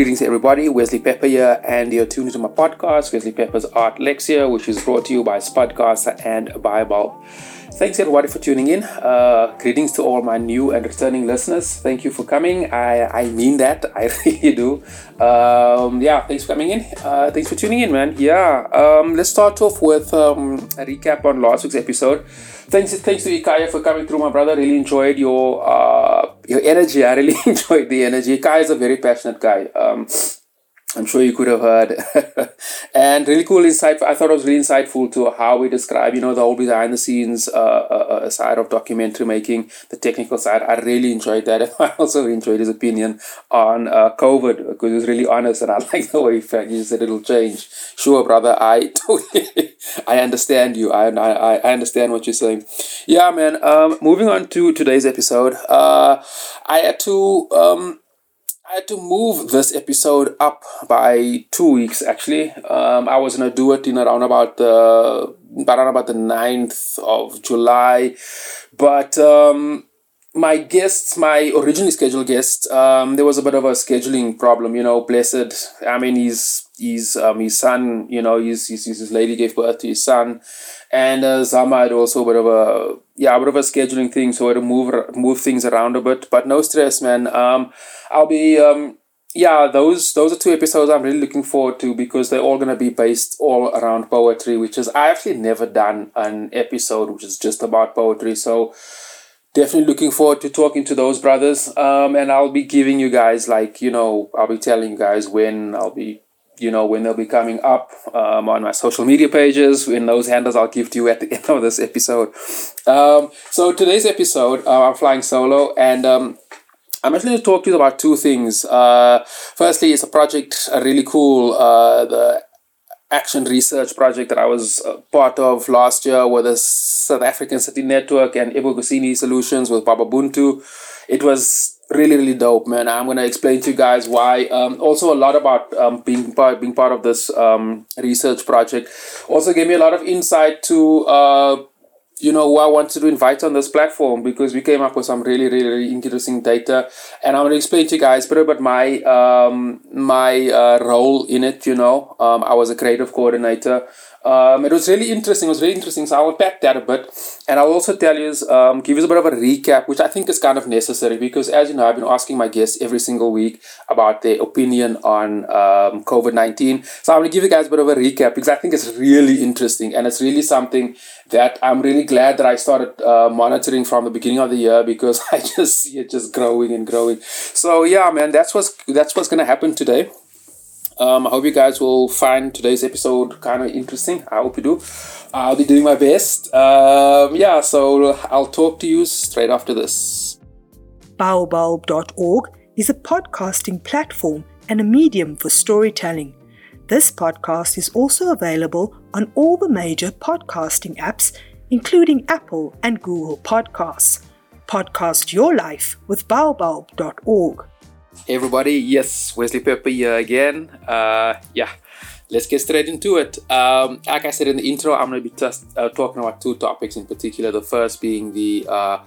Greetings, everybody. Wesley Pepper here, and you're tuned into my podcast, Wesley Pepper's Art Lexica, which is brought to you by Spudcaster and Baobulb. Thanks, everybody, for tuning in. Uh, greetings to all my new and returning listeners. Thank you for coming. I, I mean that. I really do. Um, yeah, thanks for coming in. Uh, thanks for tuning in, man. Yeah, um, let's start off with um, a recap on last week's episode. Thanks, thanks to Ikaya for coming through, my brother. Really enjoyed your uh, your energy. I really enjoyed the energy. Ikaya is a very passionate guy. I'm sure you could have heard. and really cool insight. I thought it was really insightful to how we describe, you know, the whole behind the scenes uh, uh, uh, side of documentary making, the technical side. I really enjoyed that. I also enjoyed his opinion on uh, COVID because he was really honest and I like the way he said it'll change. Sure, brother. I totally, I understand you. I, I, I understand what you're saying. Yeah, man. Um, moving on to today's episode. Uh, I had to, um, I had to move this episode up by two weeks actually. Um, I was gonna do it in around about the around about the 9th of July. But um, my guests, my originally scheduled guest, um, there was a bit of a scheduling problem, you know, blessed. I mean he's he's um his son, you know, his his, his lady gave birth to his son. And uh, Zama had also a bit of a yeah, a bit of a scheduling thing, so I had to move move things around a bit. But no stress, man. Um I'll be um yeah, those those are two episodes I'm really looking forward to because they're all gonna be based all around poetry, which is I actually never done an episode which is just about poetry. So definitely looking forward to talking to those brothers. Um, and I'll be giving you guys like you know I'll be telling you guys when I'll be you know when they'll be coming up um, on my social media pages. In those handles I'll give to you at the end of this episode. Um, so today's episode uh, I'm flying solo and um I'm actually going to talk to you about two things. Uh, firstly, it's a project, a really cool, uh, the action research project that I was part of last year with the South African City Network and Ebukhosini Solutions with Baba Buntu. It was really really dope man i'm going to explain to you guys why um, also a lot about um, being part being part of this um, research project also gave me a lot of insight to uh, you know, who I wanted to invite on this platform because we came up with some really, really, really interesting data. And I'm going to explain to you guys a bit about my um, my uh, role in it. You know, um, I was a creative coordinator. Um, it was really interesting. It was really interesting. So I'll unpack that a bit. And I'll also tell you, um, give you a bit of a recap, which I think is kind of necessary because, as you know, I've been asking my guests every single week about their opinion on um, COVID 19. So I'm going to give you guys a bit of a recap because I think it's really interesting and it's really something that I'm really glad that I started uh, monitoring from the beginning of the year because I just see it just growing and growing. So, yeah, man, that's what's, that's what's going to happen today. Um, I hope you guys will find today's episode kind of interesting. I hope you do. I'll be doing my best. Um, yeah, so I'll talk to you straight after this. Baobulb.org is a podcasting platform and a medium for storytelling. This podcast is also available on all the major podcasting apps, including Apple and Google Podcasts. Podcast your life with baobulb.org. Hey everybody, yes, Wesley Pepper here again. Uh, yeah, let's get straight into it. Um, like I said in the intro, I'm going to be just uh, talking about two topics in particular. The first being the uh,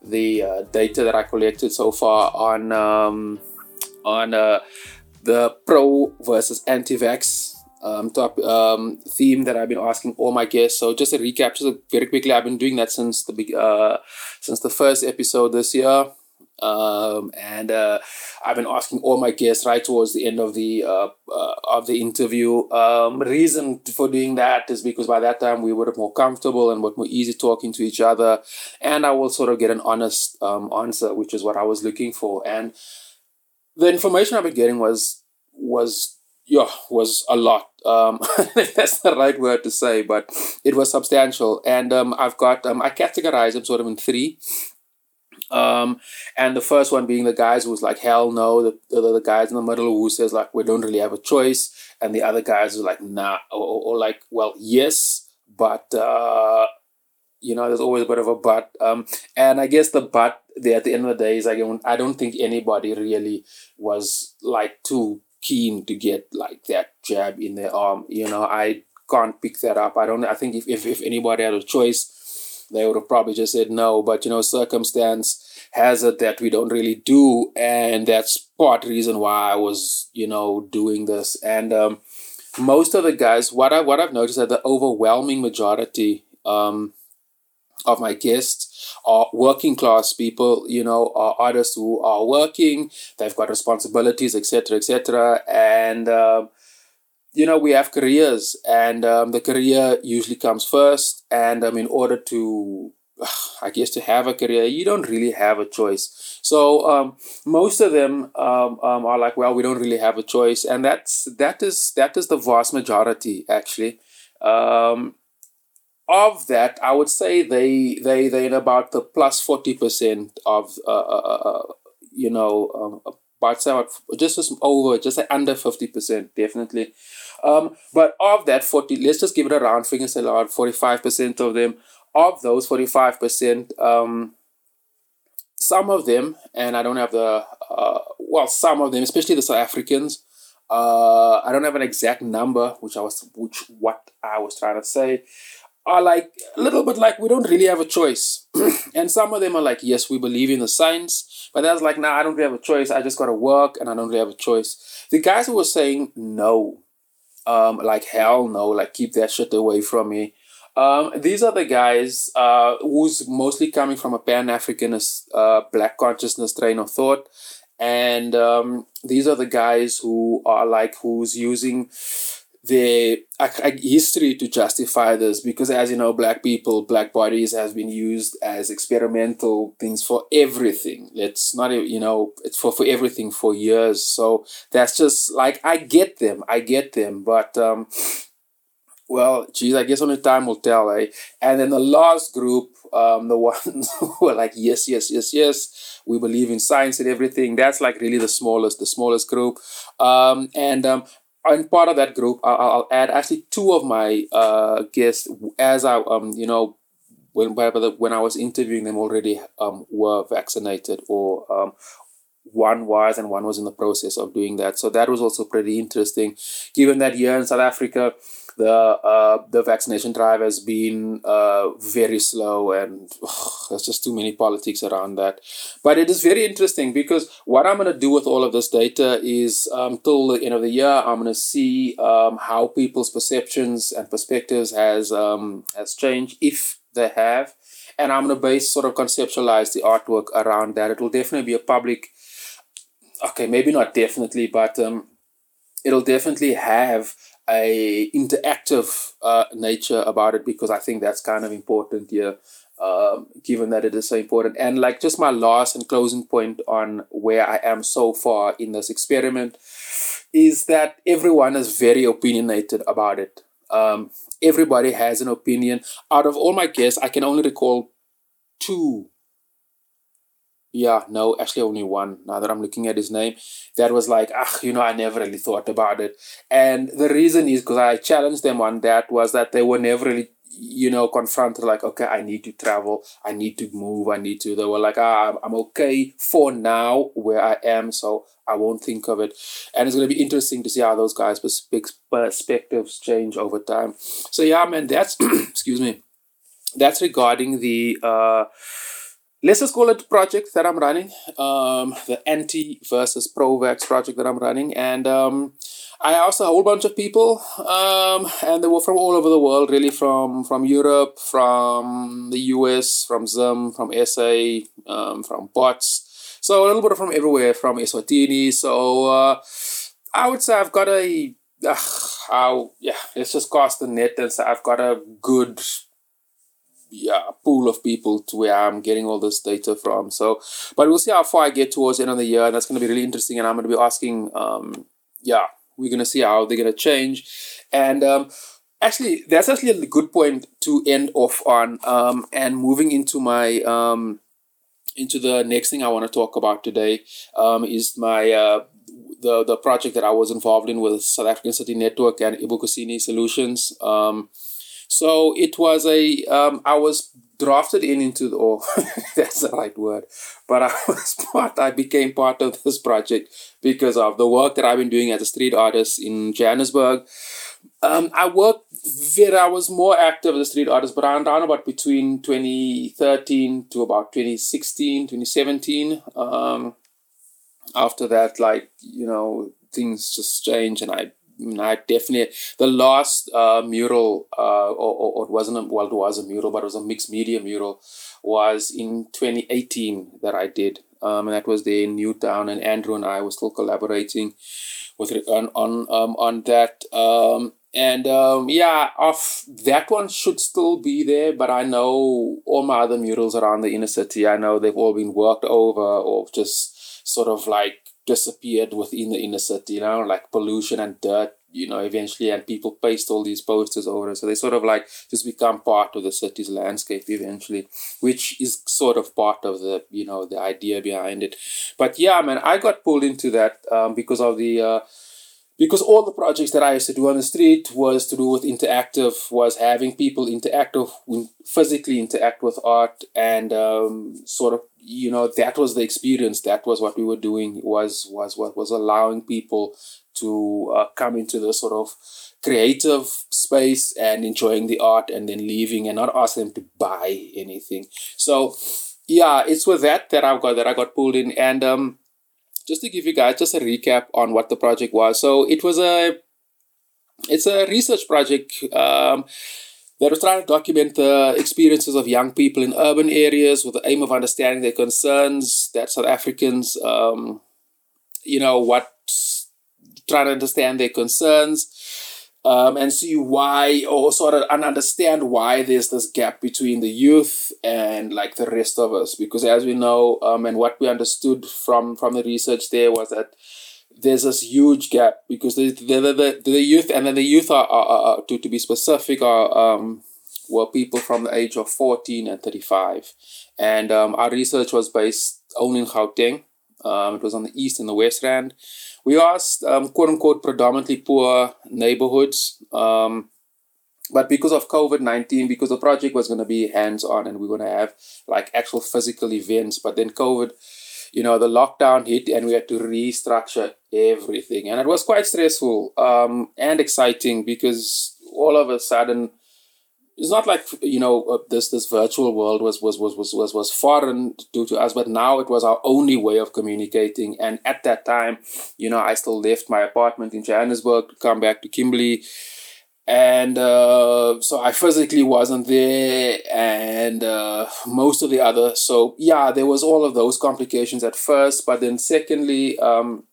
the uh, data that I collected so far on um, on uh, the pro versus anti-vax um, top um, theme that I've been asking all my guests. So just a recap, just very quickly, I've been doing that since the uh, since the first episode this year. Um, and uh, I've been asking all my guests right towards the end of the uh, uh, of the interview. Um, reason for doing that is because by that time we were more comfortable and were more easy talking to each other, and I will sort of get an honest um, answer, which is what I was looking for. And the information I've been getting was was yeah was a lot. Um, that's the right word to say, but it was substantial. And um, I've got um, I categorize them sort of in three. Um, and the first one being the guys who's like, hell no. The, the, the guys in the middle who says like, we don't really have a choice. And the other guys are like, nah. Or, or, like, well, yes, but, uh, you know, there's always a bit of a but. Um, and I guess the but there at the end of the day is like, I don't think anybody really was like too keen to get like that jab in their arm. You know, I can't pick that up. I don't, I think if, if, if anybody had a choice, they would have probably just said no. But you know, circumstance has it that we don't really do, and that's part reason why I was you know doing this. And um, most of the guys, what I what I've noticed that the overwhelming majority um, of my guests are working class people, you know, are artists who are working, they've got responsibilities, etc., etc., and um, you know, we have careers, and um, the career usually comes first. And um, in order to, I guess, to have a career, you don't really have a choice. So um, most of them um, um, are like, well, we don't really have a choice, and that's that is that is the vast majority actually. Um, of that, I would say they they they in about the plus forty percent of uh, uh, uh, uh you know about just over just under fifty percent definitely. Um, but of that 40, let's just give it a round figure, say about 45% of them. Of those 45%, um, some of them, and I don't have the, uh, well, some of them, especially the South Africans, uh, I don't have an exact number, which I was, which what I was trying to say, are like a little bit like we don't really have a choice. and some of them are like, yes, we believe in the science, but that's like, nah, I don't really have a choice. I just got to work and I don't really have a choice. The guys who were saying no, um, like hell no, like keep that shit away from me. Um, these are the guys uh, who's mostly coming from a Pan Africanist uh, black consciousness train of thought. And um, these are the guys who are like, who's using the history to justify this because as you know black people black bodies has been used as experimental things for everything. It's not you know it's for, for everything for years. So that's just like i get them i get them but um well geez i guess only time will tell eh? And then the last group um the ones who were like yes yes yes yes we believe in science and everything that's like really the smallest the smallest group. Um and um I'm part of that group. I'll, I'll add actually two of my uh, guests as I um you know when when I was interviewing them already um were vaccinated or um one was and one was in the process of doing that. So that was also pretty interesting, given that here in South Africa the uh, the vaccination drive has been uh, very slow and there's just too many politics around that. But it is very interesting because what i'm going to do with all of this data is um, till the end of the year i'm going to see um, how people's perceptions and perspectives has um, has changed if they have. And i'm going to base sort of conceptualize the artwork around that. It will definitely be a public okay maybe not definitely but um, it'll definitely have a interactive uh, nature about it because I think that's kind of important here, um, given that it is so important. And like just my last and closing point on where I am so far in this experiment is that everyone is very opinionated about it. Um, everybody has an opinion. Out of all my guests, I can only recall two yeah, no, actually only one. Now that I'm looking at his name, that was like, ah, you know, I never really thought about it. And the reason is because I challenged them on that was that they were never really, you know, confronted like, okay, I need to travel, I need to move, I need to. They were like, ah, I'm okay for now where I am, so I won't think of it. And it's going to be interesting to see how those guys' perspectives change over time. So yeah, man, that's excuse me, that's regarding the. uh let's just call it project that I'm running, um, the anti versus pro vax project that I'm running. And um, I asked a whole bunch of people, um, and they were from all over the world, really from, from Europe, from the US, from Zim, from SA, um, from Bots. So a little bit from everywhere, from Eswatini. So uh, I would say I've got a, uh, how, yeah, let's just cast the net and say I've got a good yeah pool of people to where I'm getting all this data from. So, but we'll see how far I get towards the end of the year. And that's going to be really interesting, and I'm going to be asking, um, yeah, we're going to see how they're going to change, and um, actually, that's actually a good point to end off on, um, and moving into my um, into the next thing I want to talk about today, um, is my uh, the the project that I was involved in with South African City Network and Ebukhosini Solutions. Um, so it was a, um, I was drafted in into the, oh, that's the right word, but I was part, I became part of this project because of the work that I've been doing as a street artist in Johannesburg. Um, I worked very, I was more active as a street artist, but around, about between 2013 to about 2016, 2017. Um, after that, like, you know, things just changed and I I definitely the last uh, mural uh, or, or, it wasn't a, well it was a mural but it was a mixed media mural was in 2018 that I did. Um, and that was there in Newtown and Andrew and I were still collaborating with on on um, on that. Um, and um, yeah off that one should still be there but I know all my other murals around the inner city I know they've all been worked over or just sort of like disappeared within the inner city, you know, like pollution and dirt, you know, eventually, and people paste all these posters over it. So they sort of like just become part of the city's landscape eventually, which is sort of part of the, you know, the idea behind it. But yeah, man, I got pulled into that um, because of the, uh, because all the projects that I used to do on the street was to do with interactive, was having people interactive, physically interact with art, and um, sort of you know that was the experience. That was what we were doing. Was was what was allowing people to uh, come into the sort of creative space and enjoying the art, and then leaving and not ask them to buy anything. So yeah, it's with that that I got that I got pulled in, and um just to give you guys just a recap on what the project was. So it was a it's a research project um, that was trying to document the experiences of young people in urban areas with the aim of understanding their concerns that South Africans, um, you know, what trying to understand their concerns um, and see why or sort of and understand why there's this gap between the youth and like the rest of us. Because as we know um, and what we understood from from the research there was that there's this huge gap because the the, the, the youth and then the youth are, are, are to, to be specific are um, were people from the age of 14 and 35 and um, our research was based only in Gauteng um, it was on the east and the west rand we asked um, quote unquote predominantly poor neighborhoods. Um, but because of COVID 19, because the project was going to be hands on and we are going to have like actual physical events, but then COVID, you know, the lockdown hit and we had to restructure everything. And it was quite stressful um, and exciting because all of a sudden, it's not like you know uh, this this virtual world was was was was was was foreign due to us but now it was our only way of communicating. And at that time you know i still left my apartment in johannesburg to come back to kimberley. And uh, so i physically wasn't there and uh, most of the other so yeah there was all of those complications at first but then secondly um,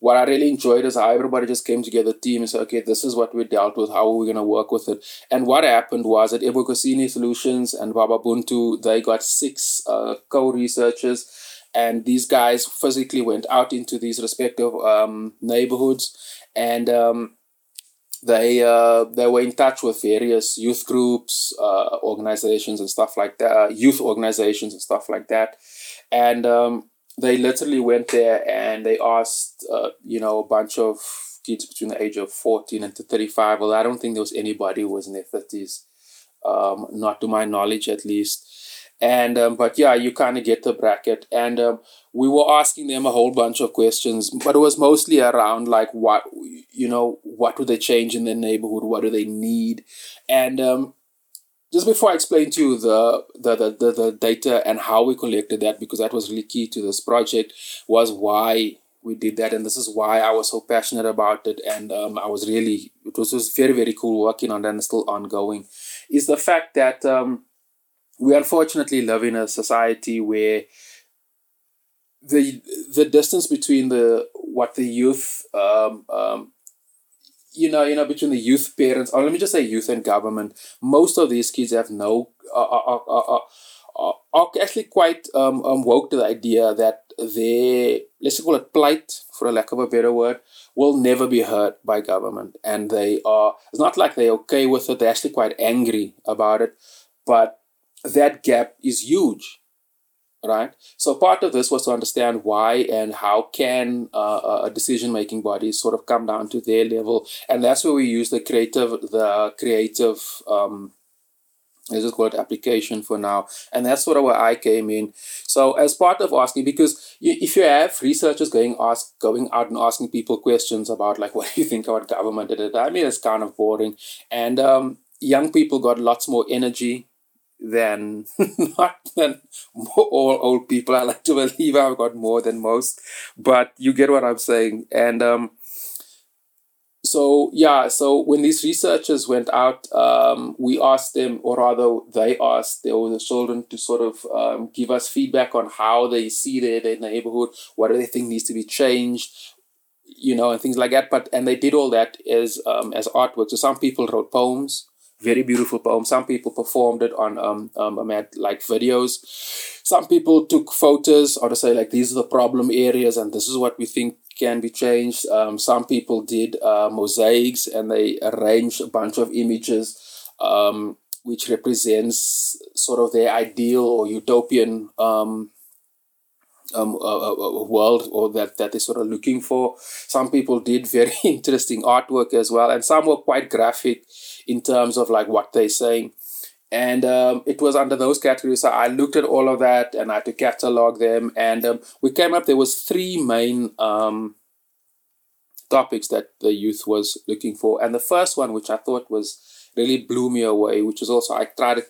what I really enjoyed is how everybody just came together, team, and said, okay, this is what we dealt with, how are we going to work with it? And what happened was that Ebukhosini Solutions and Baba Buntu, they got six uh, co-researchers, and these guys physically went out into these respective um, neighborhoods, and um, they uh, they were in touch with various youth groups, uh, organizations, and stuff like that, youth organizations and stuff like that, and um, they literally went there and they asked, uh, you know, a bunch of kids between the age of 14 and to 35. Well, I don't think there was anybody who was in their 30s, um, not to my knowledge at least. And, um, but yeah, you kind of get the bracket. And um, we were asking them a whole bunch of questions, but it was mostly around like what, you know, what do they change in their neighborhood? What do they need? And um, just before I explain to you the, the, the, the, the data and how we collected that, because that was really key to this project, was why we did that. And this is why I was so passionate about it. And um, I was really, it was, was very, very cool working on that and still ongoing, is the fact that um, we unfortunately live in a society where the the distance between the what the youth um, um, you know, you know, between the youth parents, or let me just say youth and government, most of these kids have no, uh, uh, uh, uh, are actually quite um, um, woke to the idea that they, let's call it plight, for a lack of a better word, will never be heard by government. And they are, it's not like they're okay with it, they're actually quite angry about it. But that gap is huge right so part of this was to understand why and how can uh, a decision making body sort of come down to their level and that's where we use the creative the creative um, let's just call it application for now. And that's sort of where I came in. So as part of asking, because you, if you have researchers going ask going out and asking people questions about like what do you think about government, I mean it's kind of boring. And um, young people got lots more energy than not than all old people. I like to believe I've got more than most, but you get what I'm saying. And um, so yeah, so when these researchers went out, um, we asked them, or rather, they asked the children to sort of um, give us feedback on how they see their, their neighborhood, what do they think needs to be changed, you know, and things like that. But and they did all that as um, as artwork. So some people wrote poems, very beautiful poem. Some people performed it on um, um like videos. Some people took photos or to say like these are the problem areas and this is what we think can be changed. Um, some people did uh, mosaics and they arranged a bunch of images um, which represents sort of their ideal or utopian um, um, a, world or that, that they're sort of looking for. Some people did very interesting artwork as well, and some were quite graphic in terms of like what they're saying. And um, it was under those categories. So I looked at all of that and I had to catalog them. And um, we came up, there was three main um, topics that the youth was looking for. And the first one, which I thought was really blew me away, which was also, I tried to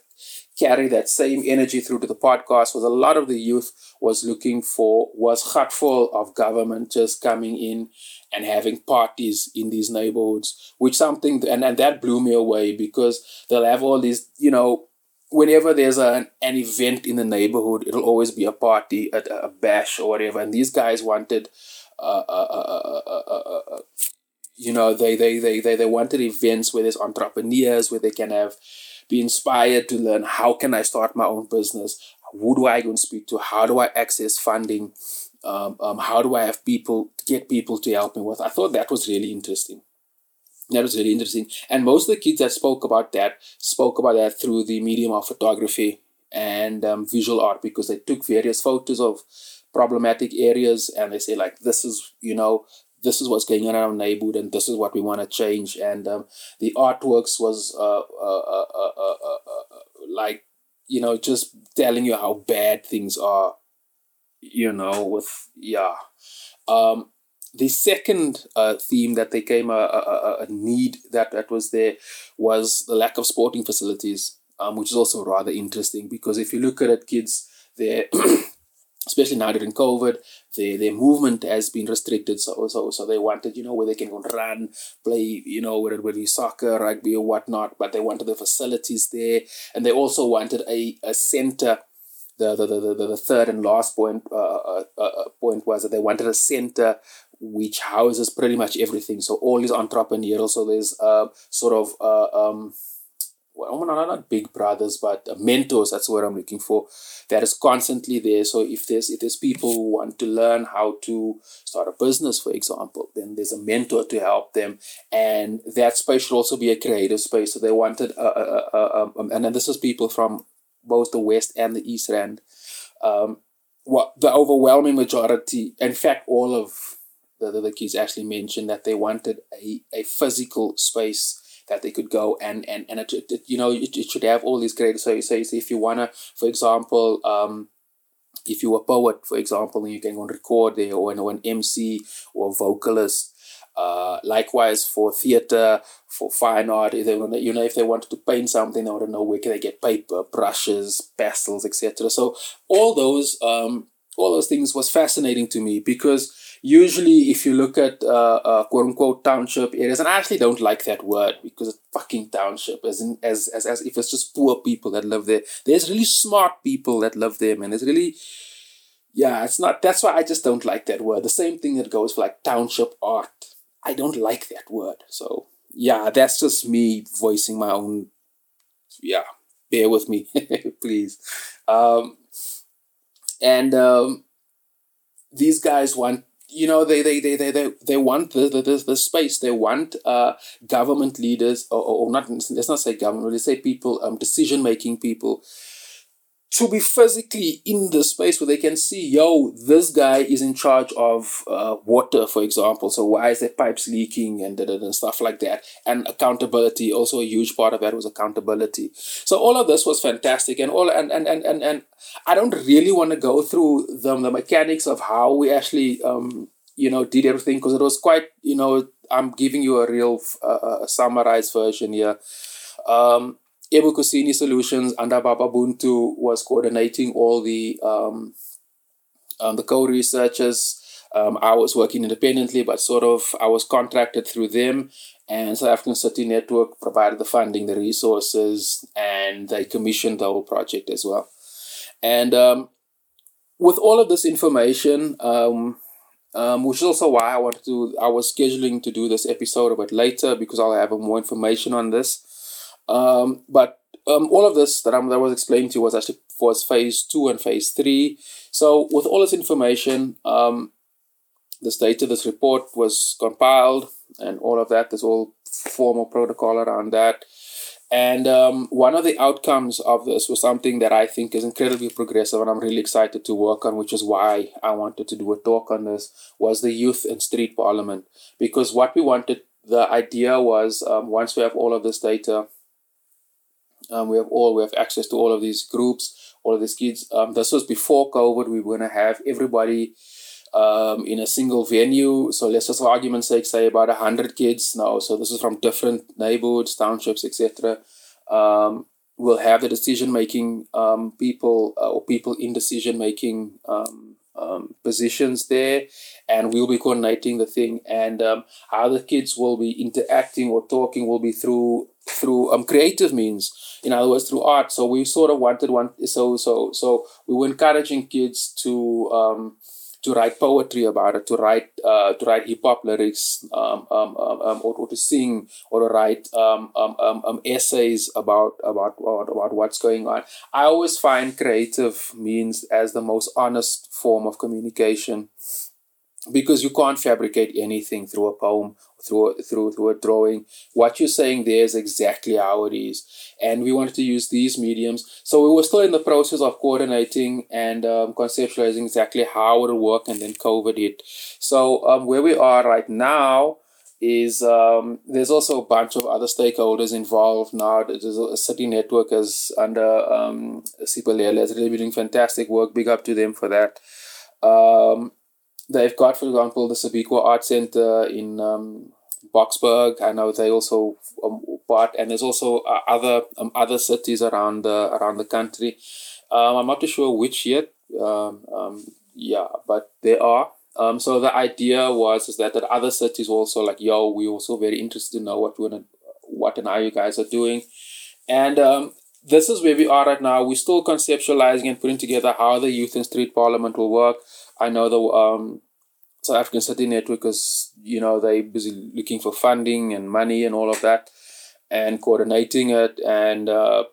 carry that same energy through to the podcast, was a lot of the youth was looking for, was full of government just coming in and having parties in these neighborhoods, which something, and, and that blew me away because they'll have all these, you know, whenever there's an, an event in the neighborhood, it'll always be a party, a, a bash or whatever. And these guys wanted, uh, uh, uh, you know, they, they, they, they, they wanted events where there's entrepreneurs, where they can have, be inspired to learn how can I start my own business? Who do I go and speak to? How do I access funding? Um, um, how do I have people get people to help me with? I thought that was really interesting. That was really interesting. And most of the kids that spoke about that spoke about that through the medium of photography and um, visual art because they took various photos of problematic areas and they say like this is you know this is what's going on in our neighborhood and this is what we want to change and um, the artworks was uh, uh, uh, like you know just telling you how bad things are you know, with yeah. Um, the second uh, theme that they came a, a, a, need that, that was there was the lack of sporting facilities, um, which is also rather interesting because if you look at it, kids, they especially now during COVID, their their movement has been restricted. So so so they wanted, you know, where they can go run, play, you know, whether it be soccer, rugby or whatnot, but they wanted the facilities there. And they also wanted a, a center the the, the, the, the third and last point uh, uh, uh, point was that they wanted a center which houses pretty much everything. So all is entrepreneurial. So there's uh, sort of uh, um, well, not, not big brothers, but uh, mentors. That's what I'm looking for. That is constantly there. So if there's if there's people who want to learn how to start a business, for example, then there's a mentor to help them, and that space should also be a creative space. So they wanted, uh, uh um, and then this is people from both the West and the East end. Um, what the overwhelming majority, in fact, all of the, the, the kids actually mentioned that they wanted a, a physical space that they could go and and and it, it you know it, it should have all these great so, so if you wanna for example um if you're a poet for example and you can go and record there or, or an MC or vocalist uh, likewise for theater, for fine art, if they want you know if they wanted to paint something, they want to know where can they get paper, brushes, pastels, etc. So all those um, all those things was fascinating to me because usually if you look at uh, uh, quote unquote township areas, and I actually don't like that word because it's fucking township, as in as, as as if it's just poor people that live there. There's really smart people that live there, man. There's really yeah, it's not. That's why I just don't like that word. The same thing that goes for like township art I don't like that word. So yeah, that's just me voicing my own. Yeah, bear with me, please. Um, and um, these guys want you know they they they they they, want the, the, the, the space. They want uh government leaders or, or not let's not say government let's say people um decision making people to be physically in the space where they can see, yo, this guy is in charge of uh, water, for example. So why is the pipes leaking and, and stuff like that? And accountability, also a huge part of that was accountability. So all of this was fantastic, and all and and and and, and I don't really want to go through the the mechanics of how we actually um you know did everything because it was quite you know I'm giving you a real uh, summarized version here. Um, Ebukhosini Solutions under Baba Buntu was coordinating all the um, um, the co-researchers. Um, I was working independently, but sort of I was contracted through them, and South African City Network provided the funding, the resources, and they commissioned the whole project as well. And um, with all of this information, um, um, which is also why I wanted to, I was scheduling to do this episode a bit later because I'll have more information on this. Um, but um, all of this that, I'm, that was explained to you was actually was phase two and phase three. So with all this information, um, this data, this report was compiled and all of that. There's all formal protocol around that. And um, one of the outcomes of this was something that I think is incredibly progressive, and I'm really excited to work on, which is why I wanted to do a talk on this, was the youth and street parliament. Because what we wanted, the idea was um, once we have all of this data, um, we have all we have access to all of these groups, all of these kids. Um, this was before COVID. We were gonna have everybody um, in a single venue. So let's just for argument's sake say about hundred kids now. So this is from different neighborhoods, townships, etc. Um, we'll have the decision making um, people uh, or people in decision making um, um, positions there, and we'll be coordinating the thing. And um, how the kids will be interacting or talking will be through through um, creative means. In other words through art. So we sort of wanted one so so so we were encouraging kids to um, to write poetry about it, to write uh, to write hip hop lyrics, um, um, um, um, or, or to sing, or to write um, um, essays about, about about about what's going on. I always find creative means as the most honest form of communication because you can't fabricate anything through a poem through a, through through a drawing what you're saying there is exactly how it is and we wanted to use these mediums so we were still in the process of coordinating and um, conceptualizing exactly how it'll work and then covid hit so um, where we are right now is um, there's also a bunch of other stakeholders involved now. There's a city network is under um, Sipalele is really doing fantastic work. Big up to them for that. Um, they've got, for example, the Sibikwa Art Center in um, Boksburg. I know they also um, part, and there's also uh, other um, other cities around the around the country. Um, I'm not too sure which yet. Um, um, yeah, but there are. So the idea was is that that other cities also like yo, we also very interested to know what we're, what and how you guys are doing, and this is where we are right now. We're still conceptualizing and putting together how the youth and street parliament will work. I know the um, South African City Network is, you know, they busy looking for funding and money and all of that, and coordinating it. And uh,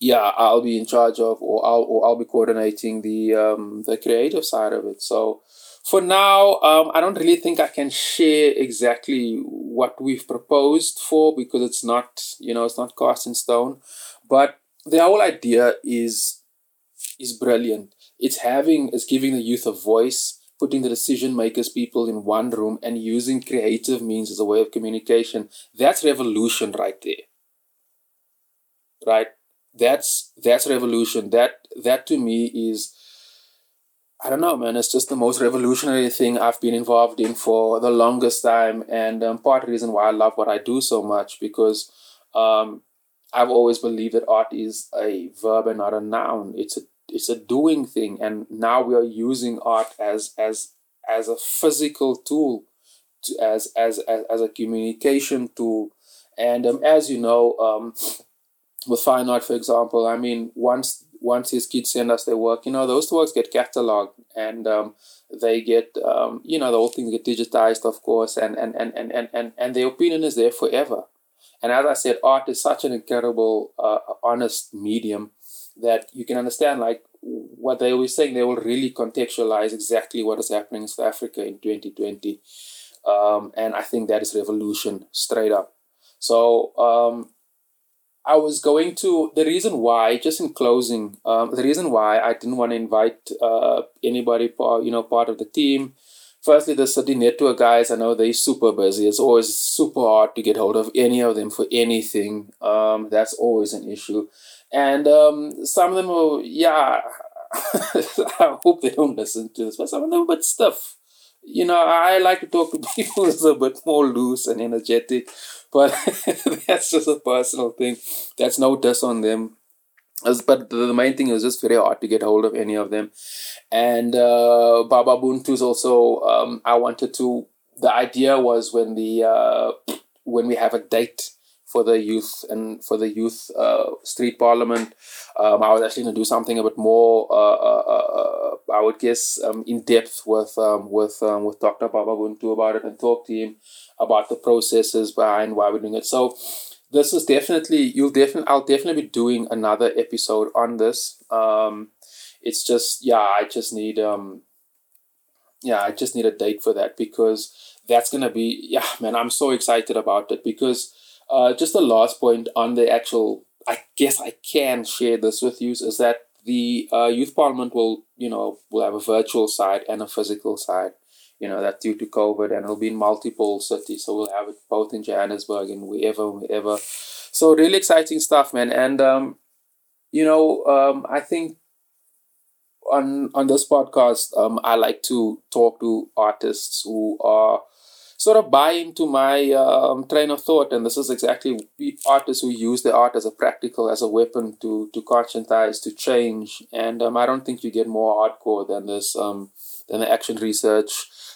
yeah, I'll be in charge of, or I'll or I'll be coordinating the um, the creative side of it. So for now, um, I don't really think I can share exactly what we've proposed for because it's not, you know, it's not cast in stone. But the whole idea is is brilliant it's having it's giving the youth a voice putting the decision makers people in one room and using creative means as a way of communication. That's revolution right there. Right? That's that's revolution. That that to me is I don't know, man. It's just the most revolutionary thing I've been involved in for the longest time, and um, part of the reason why I love what I do so much because um, I've always believed that art is a verb and not a noun. It's a it's a doing thing and now we are using art as as as a physical tool to, as, as as as a communication tool. And um, as you know um, with fine art for example i mean once once these kids send us their work you know those works get cataloged and um, they get um, you know the whole thing get digitized of course and and, and, and, and, and and their opinion is there forever. And as i said art is such an incredible uh, honest medium that you can understand like what they were saying they will really contextualize exactly what is happening in South Africa in 2020 um, and I think that is revolution straight up so um, I was going to the reason why, just in closing, um, the reason why I didn't want to invite uh, anybody, you know, part of the team. Firstly, the city network guys, I know they're super busy. It's always super hard to get hold of any of them for anything. Um, that's always an issue, and um, some of them are, yeah. I hope they don't listen to this, but some of them are a bit stiff. You know, I like to talk to people who's a bit more loose and energetic but that's just a personal thing. That's no diss on them. But the main thing is just very hard to get hold of any of them. And uh, Baba Buntu's also, um, I wanted to, the idea was when the, uh, when we have a date for the youth and for the youth uh, street parliament. Um, I was actually going to do something a bit more, uh, uh, uh, I would guess, um, in depth with um, with um, with Dr. Baba Buntu about it and talk to him about the processes behind why we're doing it. So this is definitely you'll definitely I'll definitely be doing another episode on this. Um, it's just yeah, I just need yeah, I just need a date for that because that's gonna be yeah, man. I'm so excited about it because uh, just the last point on the actual. I guess I can share this with you is that the uh, youth parliament will you know will have a virtual side and a physical side you know, that due to COVID and it'll be in multiple cities. So we'll have it both in Johannesburg and wherever, wherever. So really exciting stuff, man. And, um, you know, um, I think on on this podcast, um, I like to talk to artists who are sort of buy into my um, train of thought, and this is exactly artists who use the art as a practical, as a weapon to to conscientize, to change. And um, I don't think you get more hardcore than this, um, than the action research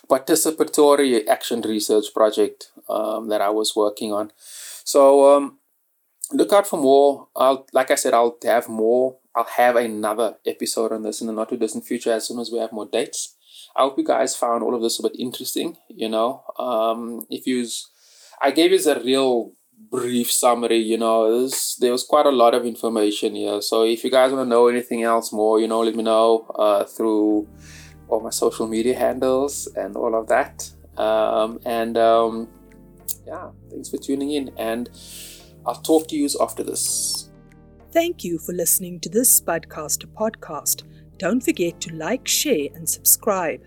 participatory action research project um, that I was working on. So um, look out for more. I'll like I said, I'll have more. I'll have another episode on this in the not too distant future as soon as we have more dates. I hope you guys found all of this a bit interesting. You know, um, if you, I gave you a real brief summary. You know, this, there was quite a lot of information here. So if you guys want to know anything else more, you know, let me know uh, through all my social media handles and all of that. Um, and um, yeah, thanks for tuning in. And I'll talk to you after this. Thank you for listening to this Spudcaster podcast. Don't forget to like, share, and subscribe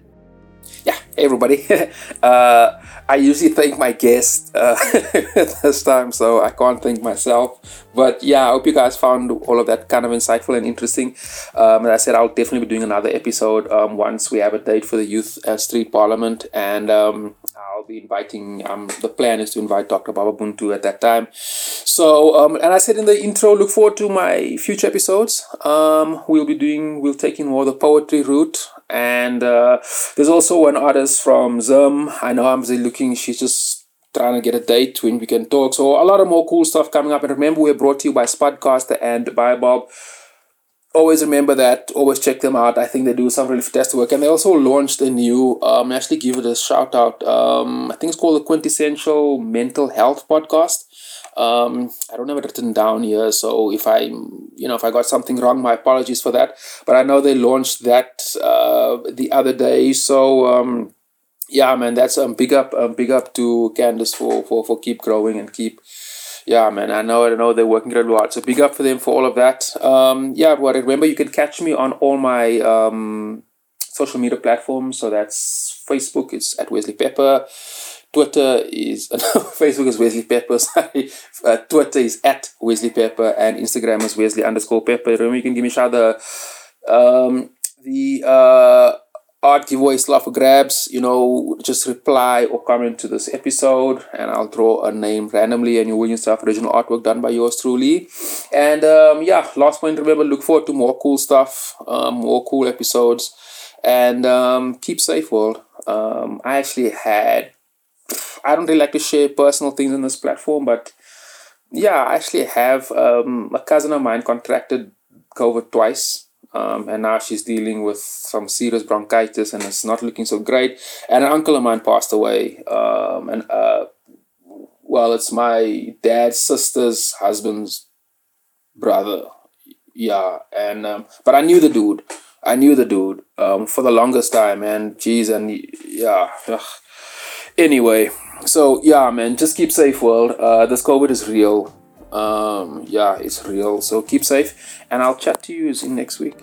yeah, hey everybody. uh, I usually thank my guest uh, this time, so I can't thank myself. But yeah, I hope you guys found all of that kind of insightful and interesting. Um, as I said, I'll definitely be doing another episode um, once we have a date for the Youth uh, Street Parliament, and um, I'll be inviting. Um, the plan is to invite Dr. Baba Buntu at that time. So, um, and I said in the intro, look forward to my future episodes. Um, we'll be doing, we'll take in more the poetry route and uh, there's also an artist from Zim. I know I'm looking, she's just trying to get a date when we can talk. So a lot of more cool stuff coming up. And remember, we're brought to you by Spudcaster and Baobulb. Always remember that. Always check them out. I think they do some really fantastic work. And they also launched a new, um, actually give it a shout out. Um, I think it's called the Quintessential Mental Health Podcast. Um, I don't have it written down here, so if I, you know, if I got something wrong, my apologies for that. But I know they launched that uh, the other day, so um, yeah, man, that's um, big up, um, big up to Candice for for for keep growing and keep. Yeah, man, I know, I know they're working really hard. So big up for them for all of that. Um, yeah, but remember, you can catch me on all my um, social media platforms. So that's Facebook, it's at Wesley Pepper. Twitter is Facebook is Wesley Pepper. Sorry, uh, Twitter is at Wesley Pepper, and Instagram is Wesley underscore Pepper. Remember, you can give me a shout. The um, the uh, art giveaway slot for grabs. You know, just reply or comment to this episode, and I'll draw a name randomly, and you win yourself original artwork done by yours truly. And um, yeah, last point. Remember, look forward to more cool stuff, um, more cool episodes, and um, keep safe, world. Um, I actually had I don't really like to share personal things on this platform, but yeah, I actually have um, a cousin of mine contracted COVID twice. Um, and now she's dealing with some serious bronchitis and it's not looking so great. And an uncle of mine passed away. Um, and uh, well, it's my dad's sister's husband's brother. Yeah, and um, but I knew the dude. I knew the dude um, for the longest time, and geez, and yeah. Ugh. Anyway, so yeah, man, just keep safe, world. Uh, this COVID is real. Um, yeah, it's real. So keep safe, and I'll chat to you in next week.